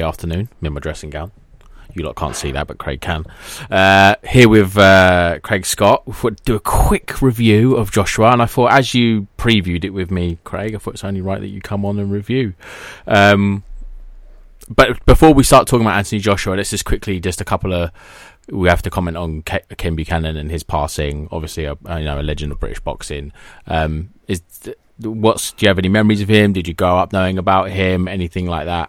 Afternoon. I'm in my dressing gown. You lot can't see that, but Craig can. Uh, here with uh, Craig Scott. We thought do a quick review of Joshua, and I thought as you previewed it with me, Craig, I thought it's only right that you come on and review. Um, but before we start talking about Anthony Joshua, let's just quickly just a couple of we have to comment on Ke- Ken Buchanan and his passing. Obviously, a you know a legend of British boxing. Um, is what's do you have any memories of him? Did you grow up knowing about him? Anything like that?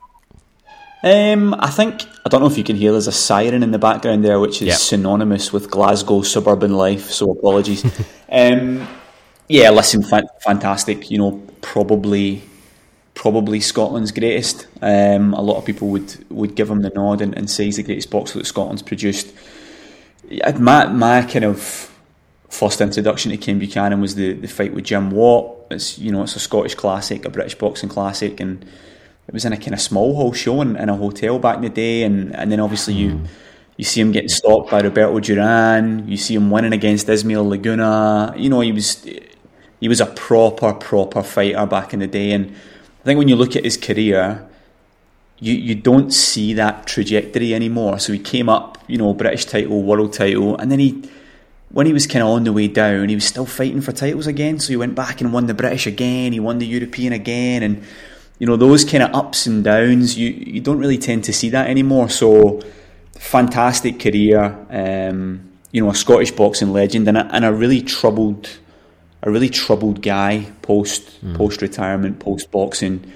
Um, I think I don't know if you can hear. There's a siren in the background there, which is Yep. synonymous with Glasgow suburban life. So apologies. um, yeah, listen, fan- fantastic. You know, probably, probably Scotland's greatest. Um, a lot of people would would give him the nod and, and say he's the greatest boxer that Scotland's produced. My my kind of first introduction to Ken Buchanan was the, the fight with Jim Watt. It's you know it's a Scottish classic, a British boxing classic, and it was in a kind of small hall show in, in a hotel back in the day, and, and then obviously you mm. you see him getting stopped by Roberto Duran, you see him winning against Ismael Laguna. You know he was he was a proper proper fighter back in the day, and I think when you look at his career, you you don't see that trajectory anymore. So he came up, you know, British title, world title, and then he when he was kind of on the way down, he was still fighting for titles again. So he went back and won the British again. He won the European again, and you know those kind of ups and downs. You you don't really tend to see that anymore. So fantastic career. Um, you know, a Scottish boxing legend, and a, and a really troubled, a really troubled guy post post retirement, post boxing.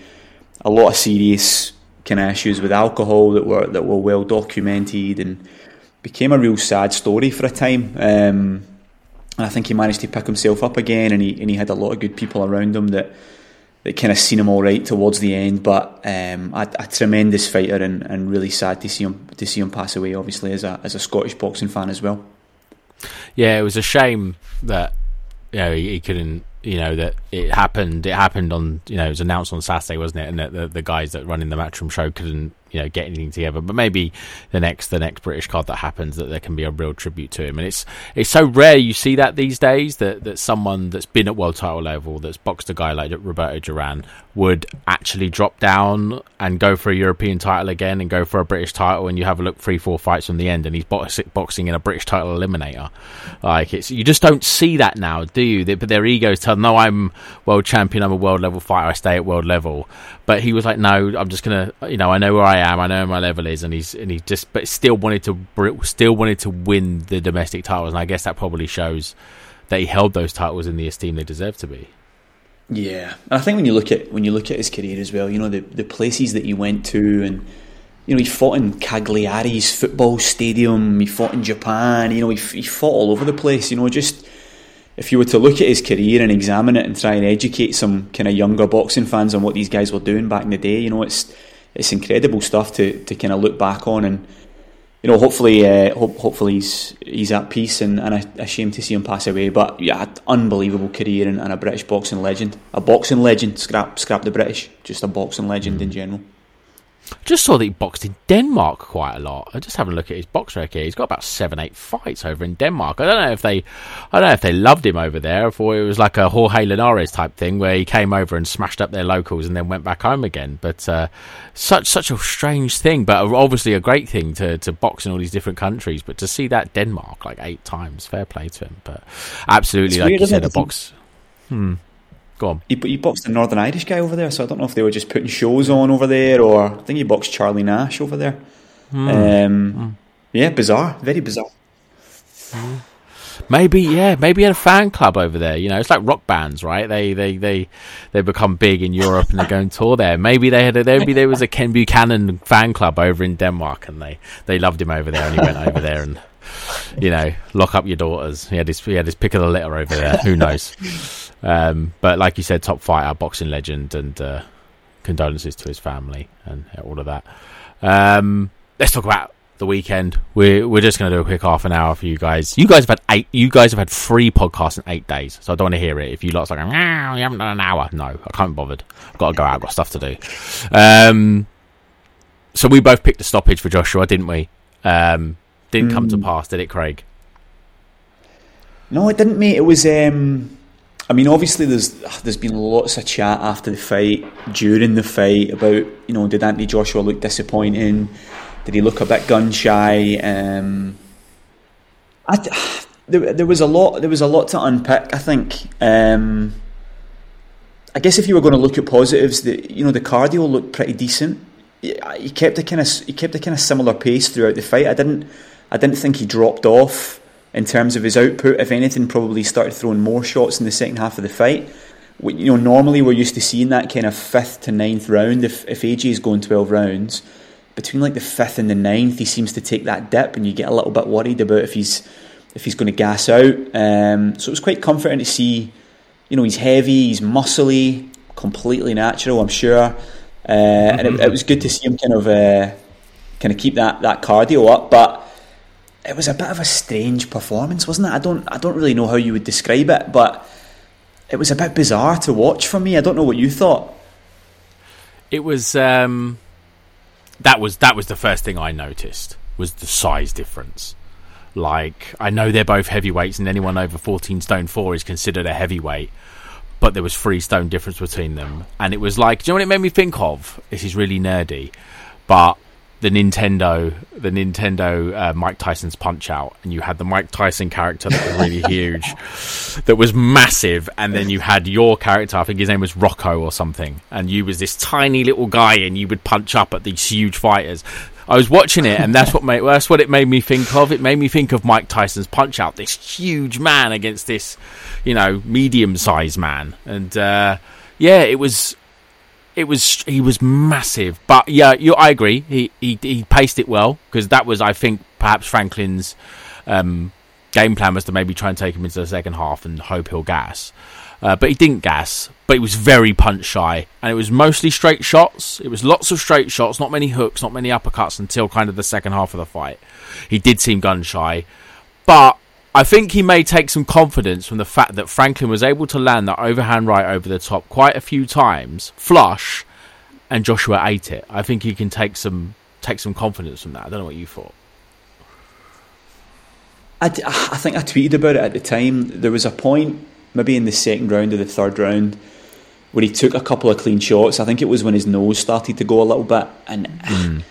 A lot of serious kind of issues with alcohol that were that were well documented and became a real sad story for a time. Um, and I think he managed to pick himself up again, and he and he had a lot of good people around him that that kind of seen him all right towards the end. But um, a, a tremendous fighter, and, and really sad to see him to see him pass away. Obviously, as a as a Scottish boxing fan as well. Yeah, it was a shame that you know he, he couldn't. You know that it happened. It happened on. You know, it was announced on Saturday, wasn't it? And that the, the guys that running the Matchroom show couldn't. You know, get anything together. But maybe the next the next British card that happens, that there can be a real tribute to him. And it's it's so rare you see that these days that that someone that's been at world title level, that's boxed a guy like Roberto Duran, would actually drop down and go for a European title again and go for a British title. And you have a look three four fights from the end, and he's box, boxing in a British title eliminator. Like it's you just don't see that now, do you? They, but their egos tell no, I'm world champion, I'm a world level fighter, I stay at world level. But he was like, no, I'm just gonna, you know, I know where I am, I know where my level is, and he's and he just, but still wanted to, still wanted to win the domestic titles, and I guess that probably shows that he held those titles in the esteem they deserve to be. Yeah, and I think when you look at when you look at his career as well, you know the the places that he went to, and you know he fought in Cagliari's football stadium, he fought in Japan, you know he, he fought all over the place. You know, just if you were to look at his career and examine it and try and educate some kind of younger boxing fans on what these guys were doing back in the day, you know it's it's incredible stuff to to kind of look back on and. You know, hopefully, uh, hope, hopefully he's he's at peace, and, and a, a shame to see him pass away. But yeah, unbelievable career and, and a British boxing legend, a boxing legend. Scrap scrap the British, just a boxing legend in general. Just saw that he boxed in Denmark quite a lot. I just having a look at his box record. He's got about seven, eight fights over in Denmark. I don't know if they, I don't know if they loved him over there, or it was like a Jorge Linares type thing where he came over and smashed up their locals and then went back home again. But uh, such such a strange thing, but obviously a great thing to to box in all these different countries. But to see that Denmark like eight times, fair play to him. But absolutely, It's like weird, you said, a box. Hmm. Go on. He, he boxed a Northern Irish guy over there, so I don't know if they were just putting shows on over there, or I think he boxed Charlie Nash over there. Um, Yeah, bizarre, very bizarre. Maybe yeah, maybe he had a fan club over there. You know, it's like rock bands, right? They they they they become big in Europe and they go and tour there. Maybe they had a, maybe there was a Ken Buchanan fan club over in Denmark and they they loved him over there and he went over there and you know lock up your daughters. He had his he had his pick of the litter over there. Who knows? Um, but like you said, top fighter, boxing legend, and uh, condolences to his family and all of that. Um, let's talk about the weekend. We're we're just going to do a quick half an hour for you guys. You guys have had eight. You guys have had three podcasts in eight days, so I don't want to hear it. If you lot's like, you haven't done an hour. No, I can't be bothered. I've got to go out. I've got stuff to do. Um, so we both picked a stoppage for Joshua, didn't we? Um, didn't come to pass, did it, Craig? No, it didn't, mate. It was. Um, I mean, obviously, there's there's been lots of chat after the fight, during the fight about you know did Anthony Joshua look disappointing? Did he look a bit gun shy? Um, I th- there, there was a lot. There was a lot to unpick. I think. Um, I guess if you were going to look at positives, the you know the cardio looked pretty decent. He kept a kind of he kept a kind of similar pace throughout the fight. I didn't I didn't think he dropped off in terms of his output. If anything, probably started throwing more shots in the second half of the fight. You know, normally we're used to seeing that kind of fifth to ninth round. If if AJ is going twelve rounds, between like the fifth and the ninth, he seems to take that dip, and you get a little bit worried about if he's if he's going to gas out. Um, so it was quite comforting to see. You know, he's heavy, he's muscly, completely natural. I'm sure, uh, and it, it, was good to see him kind of uh, kind of keep that that cardio up, but. It was a bit of a strange performance, wasn't it? I don't, I don't really know how you would describe it, but it was a bit bizarre to watch for me. I don't know what you thought. It was. Um that was that was the first thing I noticed was the size difference. Like I know they're both heavyweights, and anyone over fourteen stone four is considered a heavyweight, but there was three stone difference between them, and it was like, do you know what it made me think of? This is really nerdy, but the Nintendo, the Nintendo uh, Mike Tyson's Punch Out, and you had the Mike Tyson character that was really huge, that was massive, and then you had your character. I think his name was Rocco or something, and you was this tiny little guy, and you would punch up at these huge fighters. I was watching it, and that's what made that's what it made me think of. It made me think of Mike Tyson's Punch Out, this huge man against this, you know, medium sized man, and uh, yeah, it was it was he was massive. But yeah, you, I agree. He he, he paced it well because that was, I think, perhaps Franklin's um, game plan was to maybe try and take him into the second half and hope he'll gas. Uh, but he didn't gas. But he was very punch shy, and it was mostly straight shots. It was lots of straight shots, not many hooks, not many uppercuts until kind of the second half of the fight. He did seem gun shy, but I think he may take some confidence from the fact that Franklin was able to land that overhand right over the top quite a few times, flush, and Joshua ate it. I think he can take some take some confidence from that. I don't know what you thought. I, I think I tweeted about it at the time. There was a point, maybe in the second round or the third round, where he took a couple of clean shots. I think it was when his nose started to go a little bit, and. Mm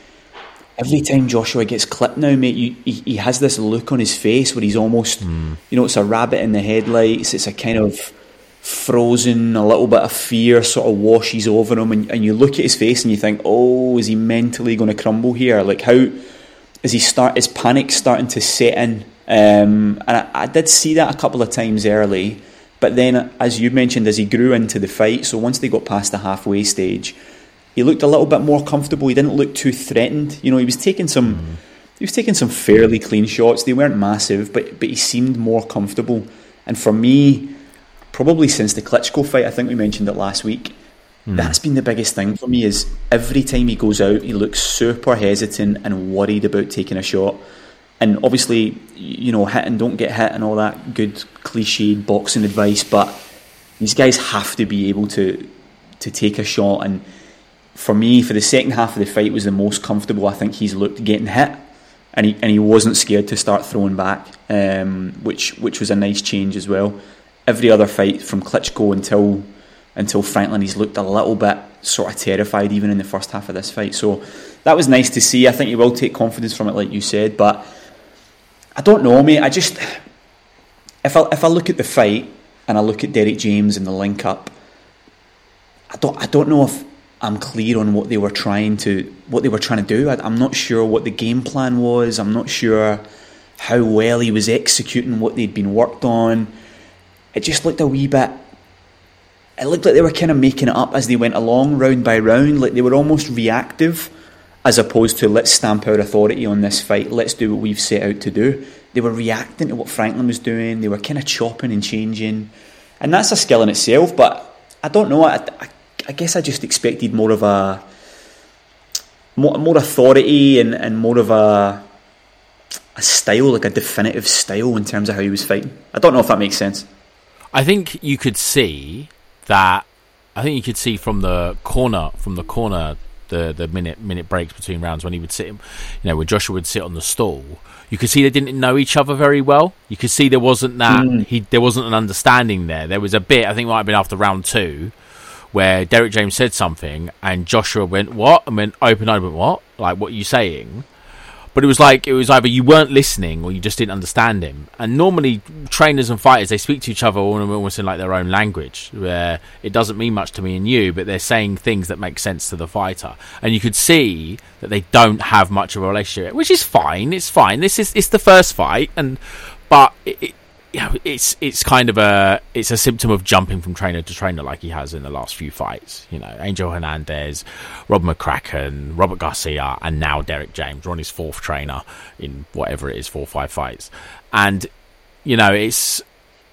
every time Joshua gets clipped now, mate, you, he, he has this look on his face where he's almost, mm. you know, it's a rabbit in the headlights. It's a kind of frozen, a little bit of fear sort of washes over him, and, and you look at his face and you think, oh, is he mentally going to crumble here? Like how is he start? Is panic starting to set in? Um, and I, I did see that a couple of times early. But then, as you mentioned, as he grew into the fight, so once they got past the halfway stage, he looked a little bit more comfortable. He didn't look too threatened. You know, he was taking some. He was taking some fairly clean shots. They weren't massive, but but he seemed more comfortable. And for me, probably since the Klitschko fight, I think we mentioned it last week. Mm. That's been the biggest thing for me. Is every time he goes out, he looks super hesitant and worried about taking a shot. And obviously, you know, hit and don't get hit and all that good cliched boxing advice. But these guys have to be able to to take a shot and for me, for the second half of the fight, was the most comfortable I think he's looked getting hit, and he and he wasn't scared to start throwing back, um, which which was a nice change as well. Every other fight from Klitschko until until Franklin, he's looked a little bit sort of terrified even in the first half of this fight. So that was nice to see. I think he will take confidence from it, like you said. But I don't know, mate. I just if I if I look at the fight and I look at Derrick James and the link up, I don't I don't know if I'm clear on what they were trying to what they were trying to do. I, am not sure what the game plan was. I'm not sure how well he was executing what they'd been worked on. It just looked a wee bit. It looked like they were kind of making it up as they went along, round by round. Like they were almost reactive, as opposed to let's stamp our authority on this fight. Let's do what we've set out to do. They were reacting to what Franklin was doing. They were kind of chopping and changing. and that's a skill in itself. But I don't know. I, I, I guess I just expected more of a more, more authority and, and more of a a style, like a definitive style in terms of how he was fighting. I don't know if that makes sense. I think you could see that. I think you could see from the corner, from the corner, the the minute minute breaks between rounds when he would sit, you know, when Joshua would sit on the stool. You could see they didn't know each other very well. You could see there wasn't that Mm. he there wasn't an understanding there. There was a bit. I think it might have been after round two, where Derrick James said something and Joshua went what and went open open what like what are you saying? But it was like it was either you weren't listening or you just didn't understand him. And normally trainers and fighters they speak to each other almost in like their own language, where it doesn't mean much to me and you, but they're saying things that make sense to the fighter. And you could see that they don't have much of a relationship, which is fine. It's fine. This is it's the first fight, and but it, it's it's kind of a it's a symptom of jumping from trainer to trainer like he has in the last few fights. You know, Angel Hernandez, Rob McCracken, Robert Garcia, and now Derrick James. His fourth trainer in whatever it is, four or five fights, and you know it's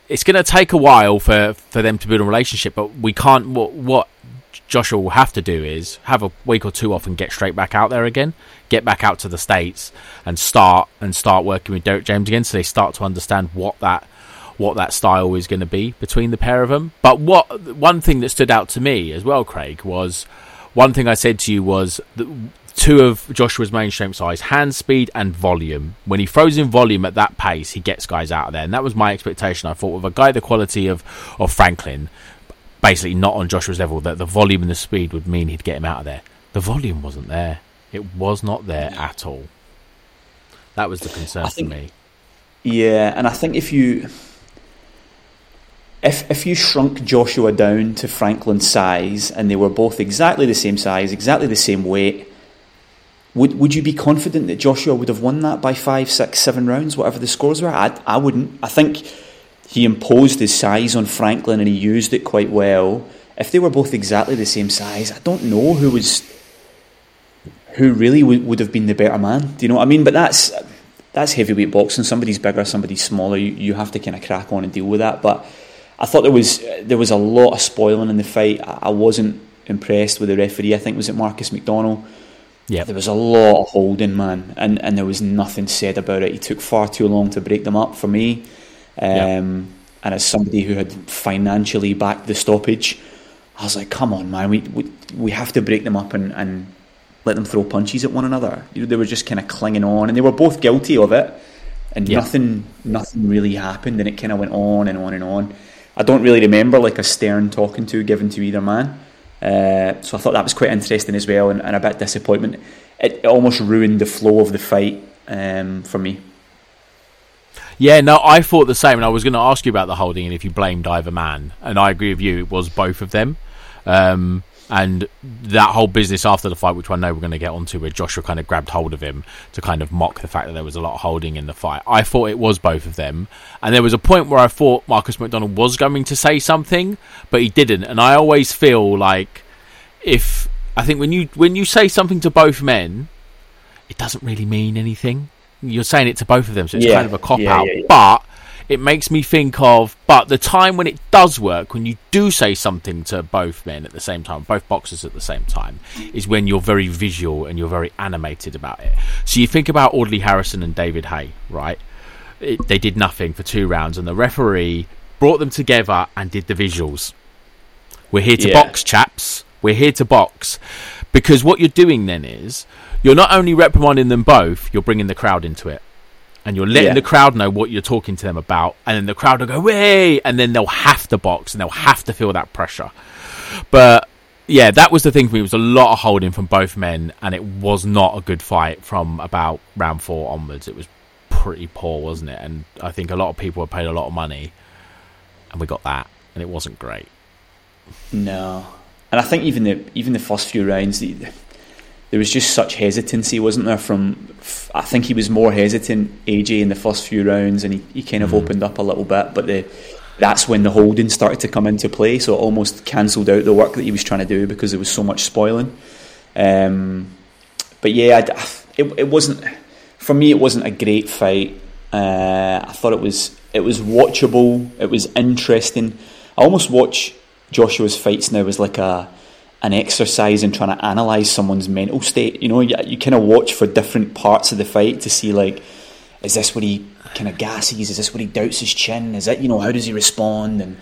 it's going to take a while for for them to build a relationship. But we can't. What what Joshua will have to do is have a week or two off and get straight back out there again, get back out to the states and start and start working with Derrick James again, so they start to understand what that what that style is going to be between the pair of them. But what one thing that stood out to me as well, Craig, was one thing I said to you was that two of Joshua's main strengths are his hand speed and volume. When he throws in volume at that pace, he gets guys out of there, and that was my expectation. I thought with a guy the quality of of Franklin, basically not on Joshua's level, that the volume and the speed would mean he'd get him out of there. The volume wasn't there. It was not there at all. That was the concern I for me. Yeah, and I think if you if if you shrunk Joshua down to Franklin's size and they were both exactly the same size, exactly the same weight, would would you be confident that Joshua would have won that by five, six, seven rounds, whatever the scores were? I I wouldn't. I think he imposed his size on Franklin and he used it quite well. If they were both exactly the same size, I don't know who was who really would, would have been the better man. Do you know what I mean? But that's that's heavyweight boxing. Somebody's bigger, somebody's smaller. You, you have to kind of crack on and deal with that. But I thought there was there was a lot of spoiling in the fight. I, wasn't impressed with the referee. I think was it Marcus McDonnell. Yeah, There was a lot of holding, man, and, and there was nothing said about it. He took far too long to break them up for me. Um, Yeah. And as somebody who had financially backed the stoppage, I was like, come on, man, we we, we have to break them up and, and let them throw punches at one another. You know, they were just kind of clinging on, and they were both guilty of it, and Yeah. nothing nothing really happened, and it kind of went on and on and on. I don't really remember like a stern talking to given to either man. Uh, so I thought that was quite interesting as well, and, and a bit disappointment. It, it almost ruined the flow of the fight um, for me. Yeah, no, I thought the same, and I was going to ask you about the holding and if you blamed either man, and I agree with you. It was both of them, um, and that whole business after the fight, which I know we're going to get onto, where Joshua kind of grabbed hold of him to kind of mock the fact that there was a lot of holding in the fight. I thought it was both of them, and there was a point where I thought Marcus McDonnell was going to say something, but he didn't, and I always feel like if I think when you when you say something to both men, it doesn't really mean anything. You're saying it to both of them, so it's Yeah. kind of a cop Yeah, out. yeah. But it makes me think of but the time when it does work, when you do say something to both men at the same time, both boxers at the same time, is when you're very visual and you're very animated about it. So you think about Audley Harrison and David Haye, right? It, they did nothing for two rounds, and the referee brought them together and did the visuals. We're here to Yeah. box, chaps. We're here to box. Because what you're doing then is you're not only reprimanding them both, you're bringing the crowd into it. And you're letting Yeah. the crowd know what you're talking to them about. And then the crowd will go, way! And then they'll have to box and they'll have to feel that pressure. But yeah, that was the thing for me. It was a lot of holding from both men, and it was not a good fight from about round four onwards. It was pretty poor, wasn't it? And I think a lot of people had paid a lot of money, and we got that, and it wasn't great. No, and I think even the even the first few rounds, the, there was just such hesitancy, wasn't there? From I think he was more hesitant, AJ, in the first few rounds, and he, he kind of opened up a little bit. But the that's when the holding started to come into play, so it almost cancelled out the work that he was trying to do because there was so much spoiling. Um, but yeah, I, it it wasn't for me. It wasn't a great fight. Uh, I thought it was it was watchable. It was interesting. I almost watch Joshua's fights now as like a an exercise in trying to analyze someone's mental state. You know, you, you kind of watch for different parts of the fight to see like, is this what he kind of gasses? Is this what he doubts his chin? Is it you know how does he respond? And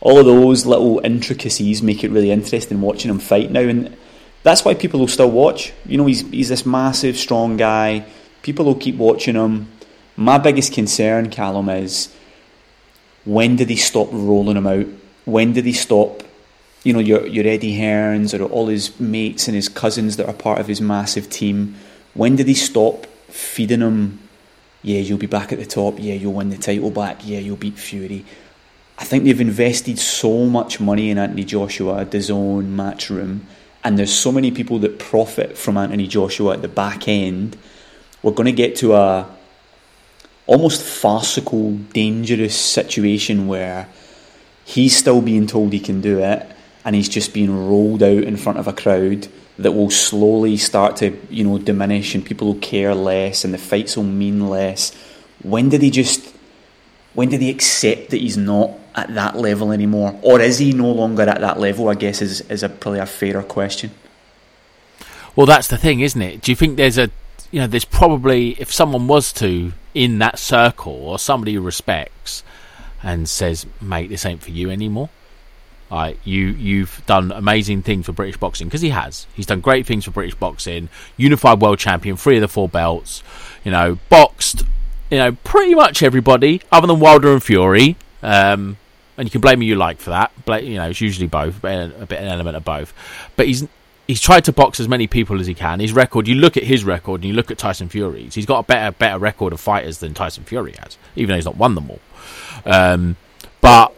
all of those little intricacies make it really interesting watching him fight now, and that's why people will still watch. You know, he's he's this massive, strong guy. People will keep watching him. My biggest concern, Callum, is when did he stop rolling him out? When did he stop you know, your, your Eddie Hearns or all his mates and his cousins that are part of his massive team, when did he stop feeding them, yeah, you'll be back at the top, yeah, you'll win the title back, yeah, you'll beat Fury. I think they've invested so much money in Anthony Joshua, DAZN, Matchroom, and there's so many people that profit from Anthony Joshua at the back end. We're going to get to a almost farcical, dangerous situation where he's still being told he can do it and he's just being rolled out in front of a crowd that will slowly start to you know diminish and people will care less and the fights will mean less. When did he just when did he accept that he's not at that level anymore? Or is he no longer at that level i guess is, is a, probably a fairer question. Well that's the thing isn't it? Do you think there's a you know there's probably if someone was to in that circle or somebody who respects and says mate this ain't for you anymore like you, you've done amazing things for British boxing because he has. He's done great things for British boxing. Unified world champion, three of the four belts. You know, boxed. You know, pretty much everybody other than Wilder and Fury. Um, and you can blame me you like for that. You know, it's usually both, a bit an element of both. But he's he's tried to box as many people as he can. His record, you look at his record and you look at Tyson Fury's. He's got a better better record of fighters than Tyson Fury has, even though he's not won them all. Um, but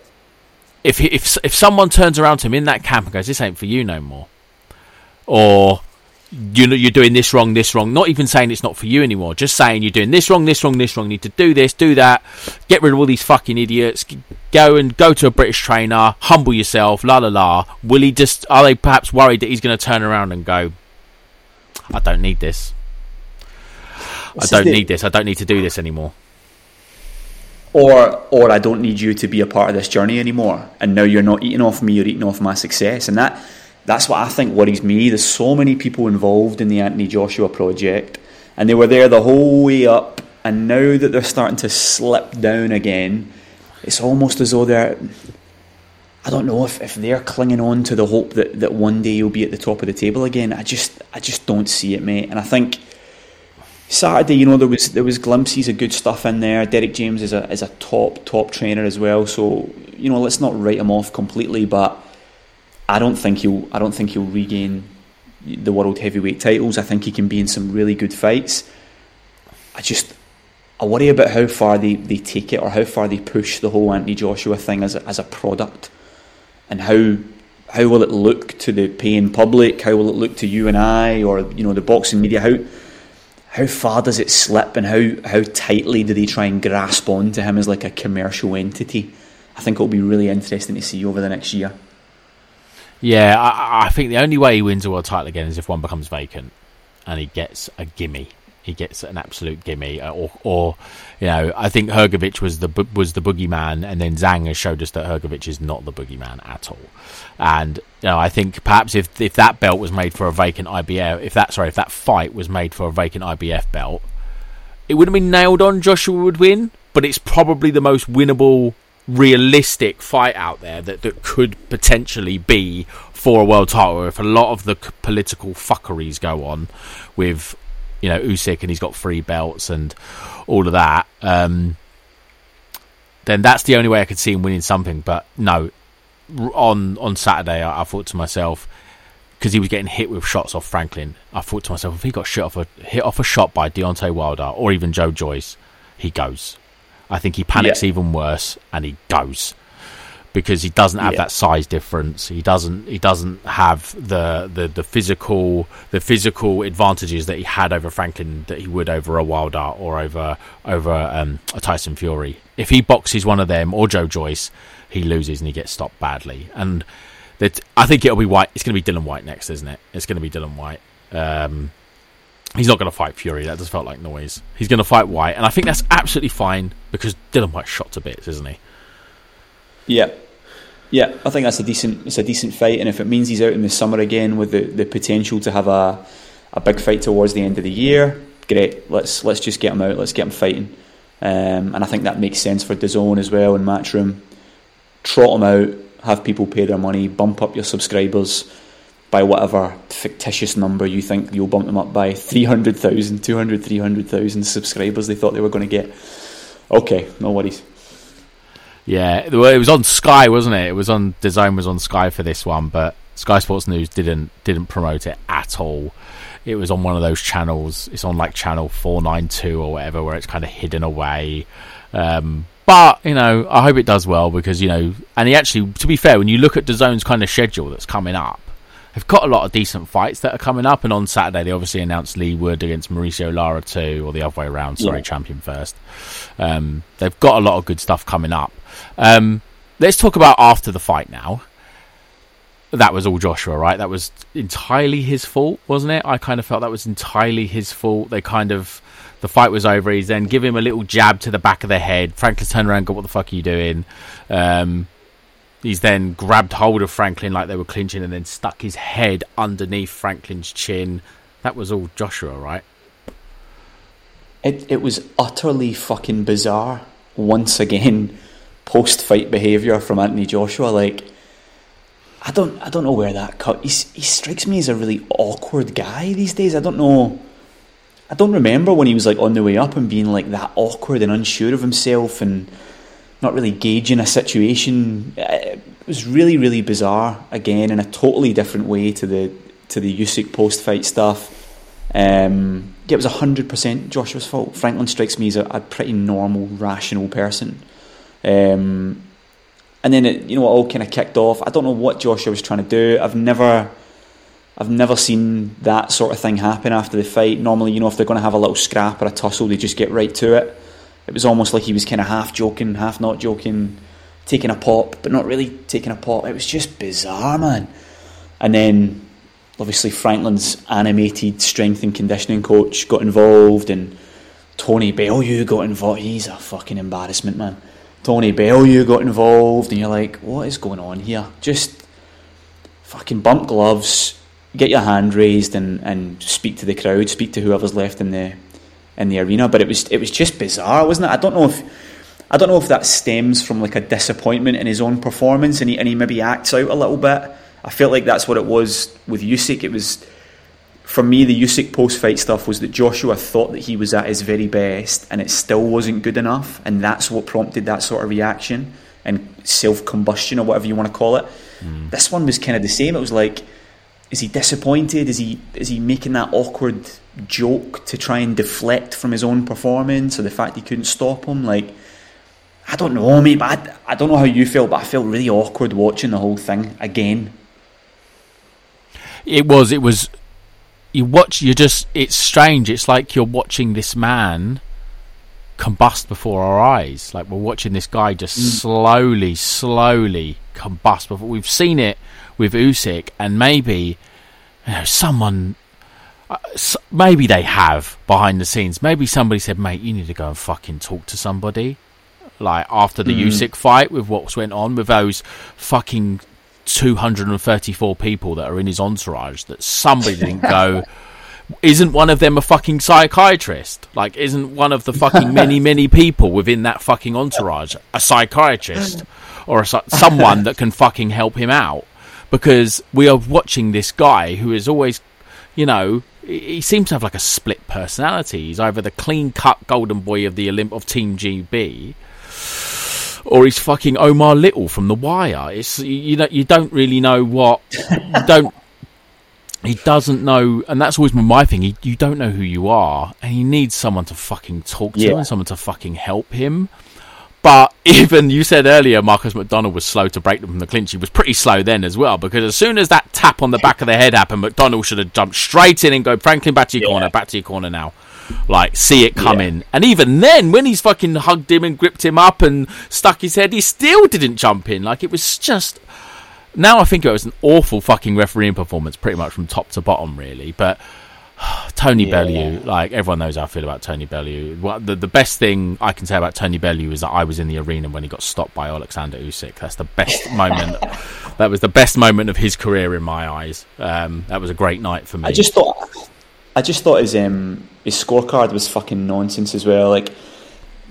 if he, if if someone turns around to him in that camp and goes, "This ain't for you no more," or you know you're doing this wrong, this wrong. Not even saying it's not for you anymore. Just saying you're doing this wrong, this wrong, this wrong. You need to do this, do that. Get rid of all these fucking idiots. Go and go to a British trainer. Humble yourself. La la la. Will he just? Are they perhaps worried that he's going to turn around and go? I don't need this. I don't need this. I don't need to do this anymore or or I don't need you to be a part of this journey anymore. And now you're not eating off me, you're eating off my success. And that that's what I think worries me. There's so many people involved in the Anthony Joshua project, and they were there the whole way up. And now that they're starting to slip down again, it's almost as though they're I don't know if, if they're clinging on to the hope that, that one day you'll be at the top of the table again. I just I just don't see it, mate. And I think Saturday, you know, there was there was glimpses of good stuff in there. Derrick James is a is a top top trainer as well. So you know, let's not write him off completely, but I don't think he'll I don't think he'll regain the world heavyweight titles. I think he can be in some really good fights. I just I worry about how far they, they take it or how far they push the whole Anthony Joshua thing as a, as a product, and how how will it look to the paying public? How will it look to you and I, or you know, the boxing media? How how far does it slip and how, how tightly do they try and grasp onto him as like a commercial entity? I think it'll be really interesting to see over the next year. Yeah, I, I think the only way he wins a world title again is if one becomes vacant and he gets a gimme he gets an absolute gimme, uh, or, or you know, I think Hrgovic was the was the boogeyman, and then Zhang has showed us that Hrgovic is not the boogeyman at all. And you know, I think perhaps if if that belt was made for a vacant IBF, if that sorry, if that fight was made for a vacant IBF belt, it would have been nailed on. Joshua would win, but it's probably the most winnable, realistic fight out there that that could potentially be for a world title if a lot of the political fuckeries go on with you know Usyk and he's got three belts and all of that, um, then that's the only way I could see him winning something. But no, on on Saturday, I, I thought to myself because he was getting hit with shots off Franklin. I thought to myself, if he got shot off a hit off a shot by Deontay Wilder or even Joe Joyce, he goes. I think he panics yeah. even worse and he goes because he doesn't have yeah. that size difference. He doesn't he doesn't have the, the, the physical the physical advantages that he had over Franklin that he would over a Wilder or over over um, a Tyson Fury. If he boxes one of them or Joe Joyce, he loses and he gets stopped badly. And that I think it'll be Whyte. It's going to be Dillian Whyte next, isn't it? It's going to be Dillian Whyte. Um, he's not going to fight Fury. That just felt like noise. He's going to fight Whyte, and I think that's absolutely fine because Dillian Whyte shot to bits, isn't he? Yeah, Yeah, I think that's a decent. It's a decent fight, and if it means he's out in the summer again with the, the potential to have a a big fight towards the end of the year, great. Let's let's just get him out. Let's get him fighting, um, and I think that makes sense for DAZN as well and Matchroom. Trot him out, have people pay their money, bump up your subscribers by whatever fictitious number you think you'll bump them up by 300,000, 200, 300,000 subscribers they thought they were going to get. Okay, no worries. Yeah, well, it was on Sky, wasn't it? It was on DAZN was on Sky for this one, but Sky Sports News didn't didn't promote it at all. It was on one of those channels. It's on like channel four nine two or whatever, where it's kind of hidden away. Um, but you know, I hope it does well because you know, and he actually, to be fair, when you look at DAZN's kind of schedule that's coming up, they've got a lot of decent fights that are coming up. And on Saturday, they obviously announced Leigh Wood against Mauricio Lara too, or the other way around. Sorry, Yeah. champion first. Um, they've got a lot of good stuff coming up. Um, let's talk about after the fight now. That was all Joshua, right? That was entirely his fault, wasn't it? I kind of felt that was entirely his fault. They kind of the fight was over. He's then give him a little jab to the back of the head. Franklin turned around, got what the fuck are you doing? Um, he's then grabbed hold of Franklin like they were clinching, and then stuck his head underneath Franklin's chin. That was all Joshua, right? It it was utterly fucking bizarre. Once again, post fight behaviour from Anthony Joshua. Like, I don't I don't know where that cut. He strikes me as a really awkward guy these days. I don't know. I don't remember when he was like on the way up and being like that awkward and unsure of himself and not really gauging a situation. It was really really bizarre. Again, in a totally different way to the to the Usyk post fight stuff. Um, yeah, it was hundred percent Joshua's fault. Franklin strikes me as a, a pretty normal, rational person. Um, and then it, you know, it all kind of kicked off. I don't know what Joshua was trying to do. I've never, I've never seen that sort of thing happen after the fight. Normally, you know, if they're going to have a little scrap or a tussle, they just get right to it. It was almost like he was kind of half joking, half not joking, taking a pop, but not really taking a pop. It was just bizarre, man. And then, obviously, Franklin's animated strength and conditioning coach got involved, and Tony Bellew got involved. He's a fucking embarrassment, man. Tony Bellew got involved, and you're like, what is going on here? Just fucking bump gloves, get your hand raised, and, and speak to the crowd, speak to whoever's left in the in the arena. But it was it was just bizarre, wasn't it? I don't know if I don't know if that stems from like a disappointment in his own performance, and he and he maybe acts out a little bit. I felt like that's what it was with Usyk. It was for me, the Usyk post fight stuff was that Joshua thought that he was at his very best and it still wasn't good enough, and that's what prompted that sort of reaction and self combustion or whatever you want to call it. Hmm. This one was kind of the same. It was like, is he disappointed? Is he is he making that awkward joke to try and deflect from his own performance or the fact he couldn't stop him? Like, I don't know, mate. But I, I don't know how you feel, but I felt really awkward watching the whole thing again. It was. It was. You watch. You just. It's strange. It's like you're watching this man combust before our eyes. Like we're watching this guy just slowly, slowly combust. Before we've seen it with Usyk, and maybe you know someone. uh, Maybe they have behind the scenes. Maybe somebody said, "Mate, you need to go and fucking talk to somebody." Like after the Usyk fight, with what went on with those fucking 234 people that are in his entourage that somebody didn't go isn't one of them a fucking psychiatrist? Like isn't one of the fucking many many people within that fucking entourage a psychiatrist or a, someone that can fucking help him out? Because we are watching this guy who is always you know he seems to have like a split personality. He's either the clean cut golden boy of the Olymp of team gb or he's fucking Omar Little from The Wire. It's you know you don't really know what don't. He doesn't know, and that's always been my thing. He, you don't know who you are, and he needs someone to fucking talk to Yeah. and someone to fucking help him. But even you said earlier, Marcus McDonnell was slow to break them from the clinch. He was pretty slow then as well, because as soon as that tap on the back of the head happened, McDonnell should have jumped straight in and go, Franklin, back to your Yeah. corner, back to your corner now. Like, see it coming. And even then, when he's fucking hugged him and gripped him up and stuck his head, he still didn't jump in. Like, it was just. Now I think it was an awful fucking refereeing performance, pretty much from top to bottom, really. But Tony Yeah. Bellew, like everyone knows how I feel about Tony Bellew. What the, the best thing I can say about Tony Bellew is that I was in the arena when he got stopped by Alexander Usyk. That's the best moment. That was the best moment of his career in my eyes. Um, that was a great night for me. I just thought, I just thought his um, his scorecard was fucking nonsense as well. Like,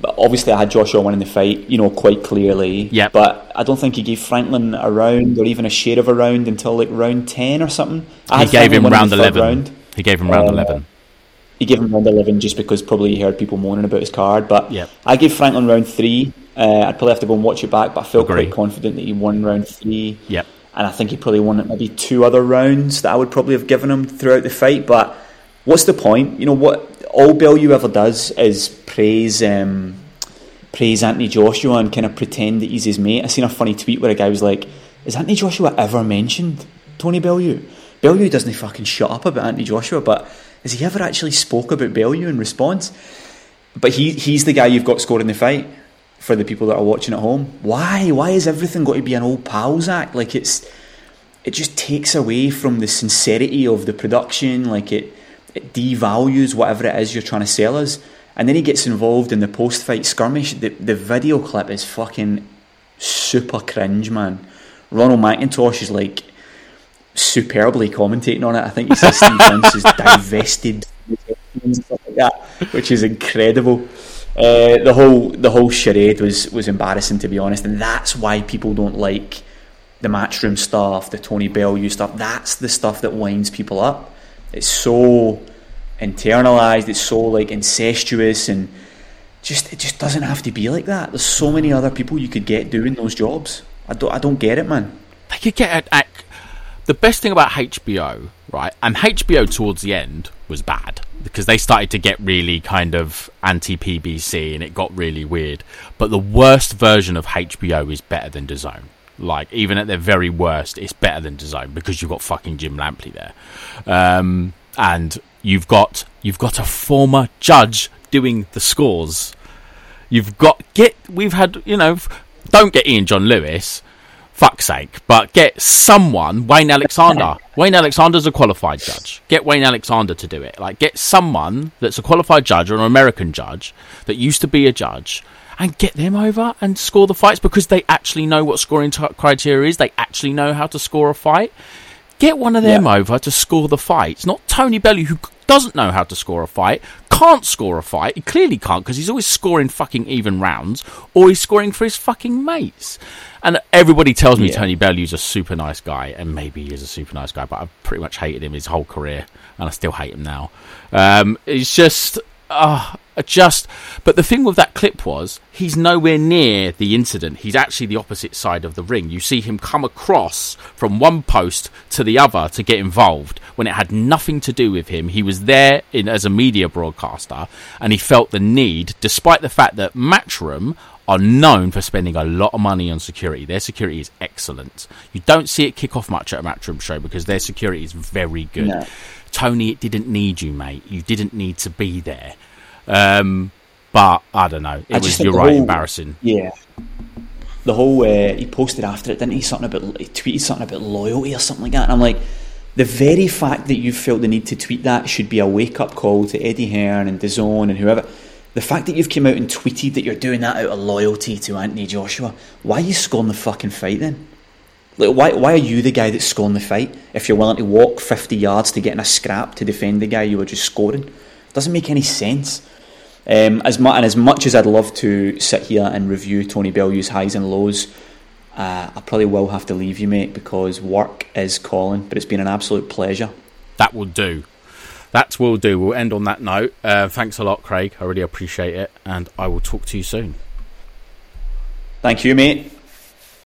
obviously I had Joshua winning the fight, you know, quite clearly. Yep. But I don't think he gave Franklin a round or even a share of a round until like round ten or something. I he gave Franklin him round eleven. Round. He gave him round Uh, eleven. He gave him round eleven just because probably he heard people moaning about his card. But Yep. I gave Franklin round three. Uh, I'd probably have to go and watch it back, but I felt Agree. quite confident that he won round three. Yep. and I think he probably won maybe two other rounds that I would probably have given him throughout the fight. But what's the point? You know what? All Bellew ever does is praise um, praise Anthony Joshua and kind of pretend that he's his mate. I seen a funny tweet where a guy was like, "Is Anthony Joshua ever mentioned Tony Bellew?" Bellew doesn't fucking shut up about Anthony Joshua, but has he ever actually spoke about Bellew in response? But he he's the guy you've got scoring the fight for the people that are watching at home. Why? Why is everything got to be an old pals act? Like it's it just takes away from the sincerity of the production. Like it it devalues whatever it is you're trying to sell us. And then he gets involved in the post fight skirmish. The the video clip is fucking super cringe, man. Ronald McIntosh is like superbly commentating on it. I think he says Steve Vince is divested and stuff like that, which is incredible. Uh, the whole the whole charade was was embarrassing to be honest, and that's why people don't like the matchroom stuff, the Tony Bellew stuff. That's the stuff that winds people up. It's so internalized. It's so like incestuous and just it just doesn't have to be like that. There's so many other people you could get doing those jobs. I don't I don't get it, man. they could get the best thing about HBO, right? And HBO towards the end was bad because they started to get really kind of anti PBC and it got really weird. But the worst version of HBO is better than DAZN. Like even at their very worst, it's better than DAZN because you've got fucking Jim Lampley there, um, and you've got you've got a former judge doing the scores. You've got get. We've had you know. Don't get Ian John Lewis fuck's sake, but get someone, Wayne Alexander. Wayne Alexander's a qualified judge. Get Wayne Alexander to do it. Like, get someone that's a qualified judge or an American judge that used to be a judge and get them over and score the fights because they actually know what scoring t- criteria is. They actually know how to score a fight. Get one of them Yeah. over to score the fights, not Tony Bellew, who doesn't know how to score a fight, can't score a fight. He clearly can't because he's always scoring fucking even rounds, or he's scoring for his fucking mates. And everybody tells me Yeah. Tony Bellew's a super nice guy, and maybe he is a super nice guy, but I've pretty much hated him his whole career, and I still hate him now. Um, it's just, uh, just. But the thing with that clip was he's nowhere near the incident. He's actually the opposite side of the ring. You see him come across from one post to the other to get involved when it had nothing to do with him. He was there in, as a media broadcaster, and he felt the need, despite the fact that Matchroom are known for spending a lot of money on security. Their security is excellent. You don't see it kick off much at a Matchroom show because their security is very good. No. Tony, it didn't need you, mate. You didn't need to be there. Um, but I don't know. It I was you're right, whole- embarrassing. Yeah. The whole uh, he posted after it, didn't he? Something about he tweeted something about loyalty or something like that. And I'm like, the very fact that you felt the need to tweet that should be a wake up call to Eddie Hearn and DAZN and whoever. The fact that you've come out and tweeted that you're doing that out of loyalty to Anthony Joshua, why are you scoring the fucking fight then? Like, why, why are you the guy that's scoring the fight if you're willing to walk 50 yards to get in a scrap to defend the guy you were just scoring? Doesn't make any sense. Um, as mu- and as much as I'd love to sit here and review Tony Bellew's highs and lows, uh, I probably will have to leave you, mate, because work is calling. But it's been an absolute pleasure. That will do. That will do. We'll end on that note. Uh, thanks a lot, Craig. I really appreciate it, and I will talk to you soon. Thank you, mate.